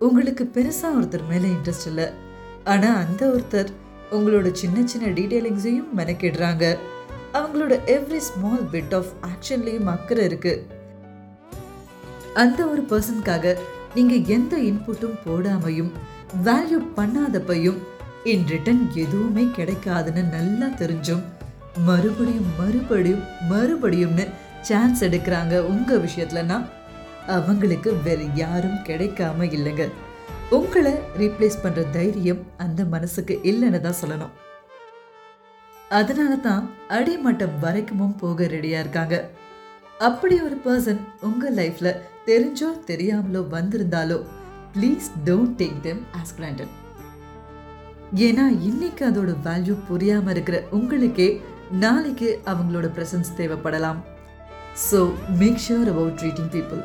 உங்களுக்கு பெருசாக ஒருத்தர் மேலே இன்ட்ரெஸ்ட் இல்லை. ஆனால் அந்த ஒருத்தர் உங்களோட சின்ன சின்ன டீட்டெயிலிங்ஸையும் மெனக்கிடுறாங்க. அவங்களோட எவ்ரி ஸ்மால் பிட் ஆஃப் ஆக்ஷன்லேயும் அக்கறை இருக்குது அந்த ஒரு பர்சனுக்காக நீங்கள் எந்த இன்புட்டும் போடாமையும் வேல்யூ பண்ணாதப்பையும் இன் ரிட்டன் எதுவுமே கிடைக்காதுன்னு நல்லா தெரிஞ்சும் மறுபடியும் மறுபடியும் மறுபடியும்னு சான்ஸ் எடுக்கிறாங்க உங்கள் விஷயத்துலன்னா அவங்களுக்கு வேற யாரும் கிடைக்காம இல்லைங்க. உங்களை ரீப்ளேஸ் பண்ற தைரியம் அந்த மனசுக்கு இல்லைன்னு தான் சொல்லணும். அதனால தான் அடிமட்டம் வரைக்கும் போக ரெடியா இருக்காங்க. அப்படி ஒரு பர்சன் உங்க லைஃப்ல தெரிஞ்சோ தெரியாமலோ வந்திருந்தாலோ please don't take them as granted ஏன்னா இன்னைக்கு அதோட வேல்யூ புரியாம இருக்கிற உங்களுக்கே நாளைக்கு அவங்களோட பிரசன்ஸ் தேவைப்படலாம். So make sure about treating people